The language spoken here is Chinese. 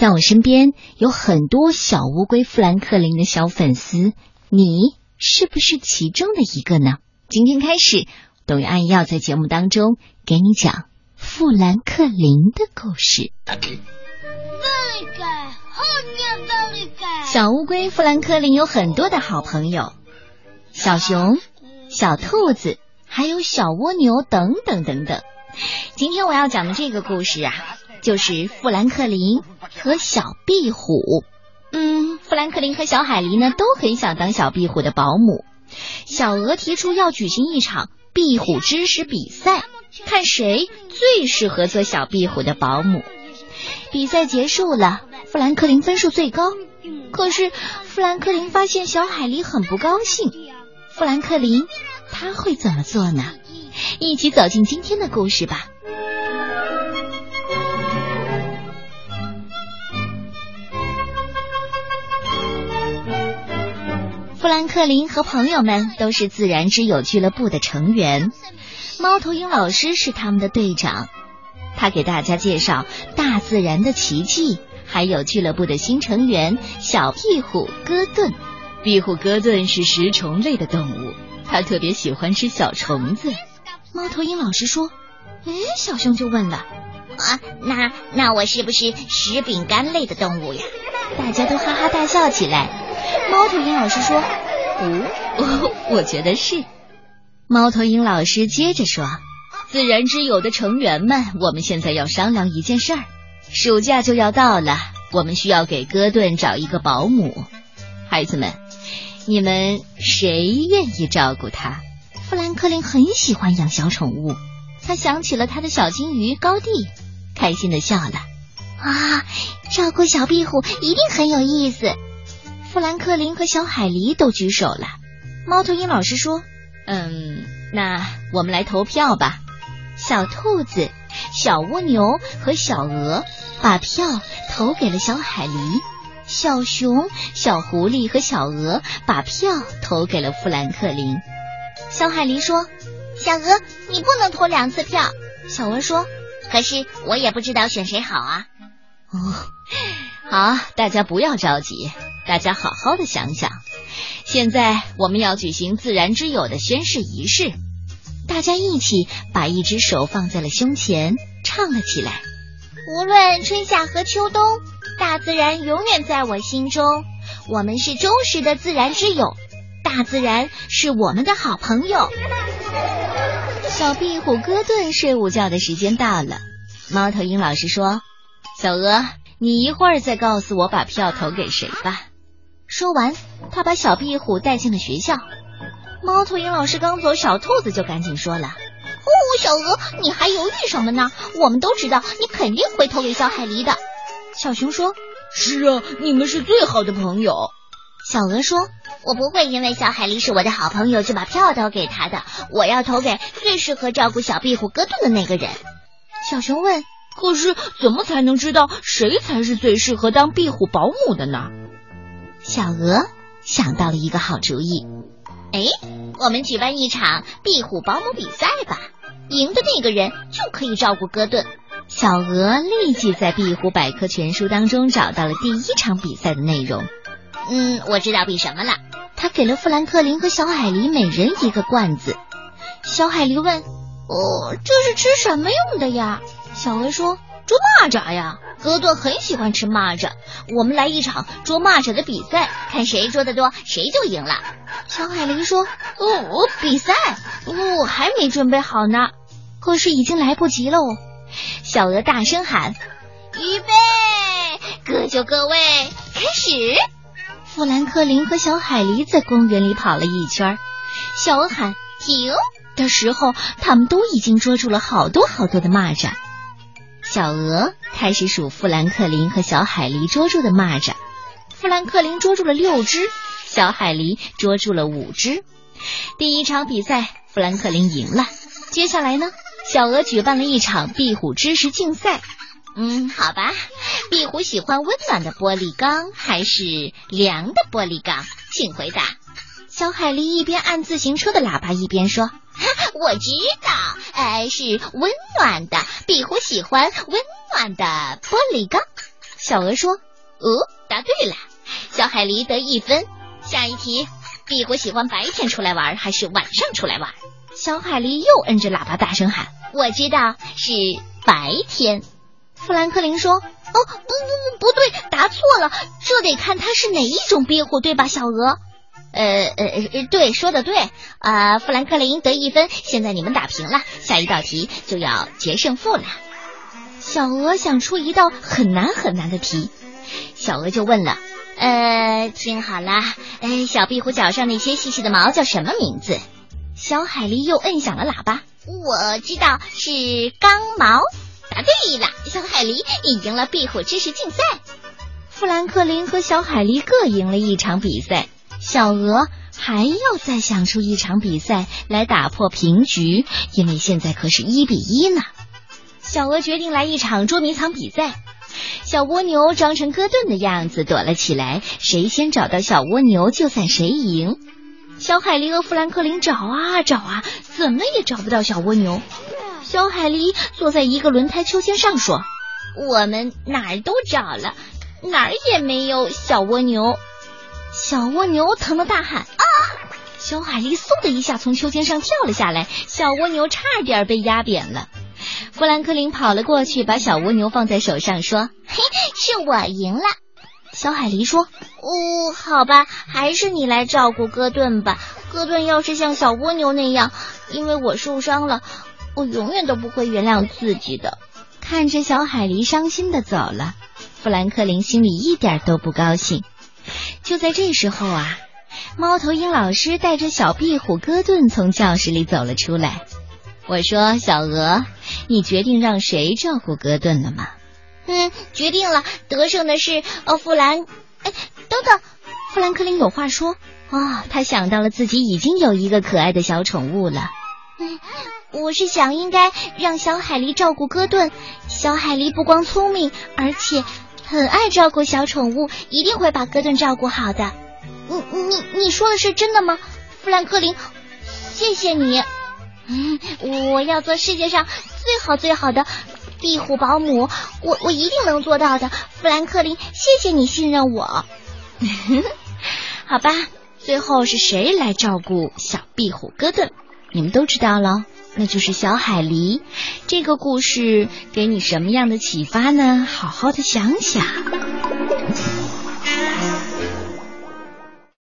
在我身边有很多小乌龟富兰克林的小粉丝，你是不是其中的一个呢？今天开始，董玉安要在节目当中给你讲富兰克林的故事。小乌龟富兰克林有很多的好朋友，小熊、小兔子，还有小蜗牛等等等等。今天我要讲的这个故事啊，就是富兰克林和小壁虎。嗯，富兰克林和小海狸呢都很想当小壁虎的保姆。小鹅提出要举行一场壁虎知识比赛，看谁最适合做小壁虎的保姆。比赛结束了，富兰克林分数最高。可是富兰克林发现小海狸很不高兴。富兰克林他会怎么做呢？一起走进今天的故事吧。兰克林和朋友们都是自然之友俱乐部的成员，猫头鹰老师是他们的队长。他给大家介绍大自然的奇迹，还有俱乐部的新成员小壁虎戈顿。壁虎戈顿是食虫类的动物，他特别喜欢吃小虫子。猫头鹰老师说：“哎，小熊就问了，啊，那那我是不是食饼干类的动物呀？”大家都哈哈大笑起来。猫头鹰老师说：“哦，我觉得是。”猫头鹰老师接着说：“自然之友的成员们，我们现在要商量一件事儿。暑假就要到了，我们需要给戈顿找一个保姆。孩子们，你们谁愿意照顾他？”富兰克林很喜欢养小宠物，他想起了他的小金鱼高地，开心的笑了。啊，照顾小壁虎一定很有意思。富兰克林和小海狸都举手了。猫头鹰老师说：“嗯，那我们来投票吧。”小兔子、小蜗牛和小鹅把票投给了小海狸，小熊、小狐狸和小鹅把票投给了富兰克林。小海狸说：“小鹅，你不能投两次票。”小鹅说：“可是我也不知道选谁好啊。”哦，好，大家不要着急，大家好好的想想。现在我们要举行自然之友的宣誓仪式，大家一起把一只手放在了胸前，唱了起来：“无论春夏和秋冬，大自然永远在我心中。我们是忠实的自然之友。”大自然是我们的好朋友。小壁虎戈顿睡午觉的时间到了。猫头鹰老师说：“小鹅，你一会儿再告诉我把票投给谁吧。”说完，他把小壁虎带进了学校。猫头鹰老师刚走，小兔子就赶紧说了：“哦，小鹅，你还犹豫什么呢？我们都知道你肯定会投给小海狸的。”小熊说：“是啊，你们是最好的朋友。”小鹅说：“我不会因为小海狸是我的好朋友就把票投给他的，我要投给最适合照顾小壁虎戈顿的那个人。”小熊问：“可是怎么才能知道谁才是最适合当壁虎保姆的呢？”小鹅想到了一个好主意：“哎，我们举办一场壁虎保姆比赛吧，赢的那个人就可以照顾戈顿。”小鹅立即在壁虎百科全书当中找到了第一场比赛的内容。嗯，我知道比什么了。他给了富兰克林和小海狸每人一个罐子。小海狸问：“哦，这是吃什么用的呀？”小鹅说：“捉蚂蚱呀。戈顿很喜欢吃蚂蚱。我们来一场捉蚂蚱的比赛，看谁捉得多，谁就赢了。”小海狸说：“哦，比赛？我还没准备好呢。可是已经来不及了。”小鹅大声喊：“预备，各就各位，开始！”富兰克林和小海狸在公园里跑了一圈，小鹅喊停的时候，他们都已经捉住了好多好多的蚂蚱。小鹅开始数富兰克林和小海狸捉住的蚂蚱，富兰克林捉住了六只，小海狸捉住了五只。第一场比赛，富兰克林赢了。接下来呢，小鹅举办了一场壁虎知识竞赛。嗯，好吧。壁虎喜欢温暖的玻璃缸还是凉的玻璃缸？请回答。小海狸一边按自行车的喇叭一边说：“ 我知道，呃，是温暖的。壁虎喜欢温暖的玻璃缸。”小鹅说：“哦，答对了，小海狸得一分。下一题，壁虎喜欢白天出来玩还是晚上出来玩？”小海狸又摁着喇叭大声喊：“我知道是白天。”富兰克林说：“哦，不不不，不对，答错了，这得看它是哪一种壁虎，对吧，小鹅？”呃呃呃，对，说的对啊，富兰克林得一分。现在你们打平了，下一道题就要决胜负了。小鹅想出一道很难很难的题，小鹅就问了：“呃，听好了，哎，小壁虎脚上那些细细的毛叫什么名字？”小海狸又摁响了喇叭。我知道是刚毛。答对了，小海狸，你赢了壁虎知识竞赛。富兰克林和小海狸各赢了一场比赛。小鹅还要再想出一场比赛来打破平局，因为现在可是一比一呢。小鹅决定来一场捉迷藏比赛。小蜗牛装成哥顿的样子躲了起来，谁先找到小蜗牛就算谁赢。小海狸和富兰克林找啊找啊，怎么也找不到小蜗牛。小海狸坐在一个轮胎秋千上说：“我们哪儿都找了，哪儿也没有小蜗牛。”小蜗牛疼得大喊：“啊！”小海狸嗖的一下从秋千上跳了下来，小蜗牛差点被压扁了。富兰克林跑了过去，把小蜗牛放在手上，说：“嘿，是我赢了。”小海狸说：“哦，好吧，还是你来照顾戈顿吧。戈顿要是像小蜗牛那样，因为我受伤了，我永远都不会原谅自己的。”看着小海狸伤心的走了，富兰克林心里一点都不高兴。就在这时候啊，猫头鹰老师带着小壁虎戈顿从教室里走了出来。我说：“小鹅，你决定让谁照顾戈顿了吗？”“嗯，决定了，得胜的是哦富兰。”哎，等等，富兰克林有话说。哦，他想到了自己已经有一个可爱的小宠物了。嗯，我是想应该让小海狸照顾戈顿。小海狸不光聪明，而且。很爱照顾小宠物，一定会把戈顿照顾好的。你你你说的是真的吗，富兰克林？谢谢你。嗯，我要做世界上最好最好的壁虎保姆，我我一定能做到的。富兰克林，谢谢你信任我。好吧，最后是谁来照顾小壁虎戈顿？你们都知道了。那就是小海狸，这个故事给你什么样的启发呢？好好的想想。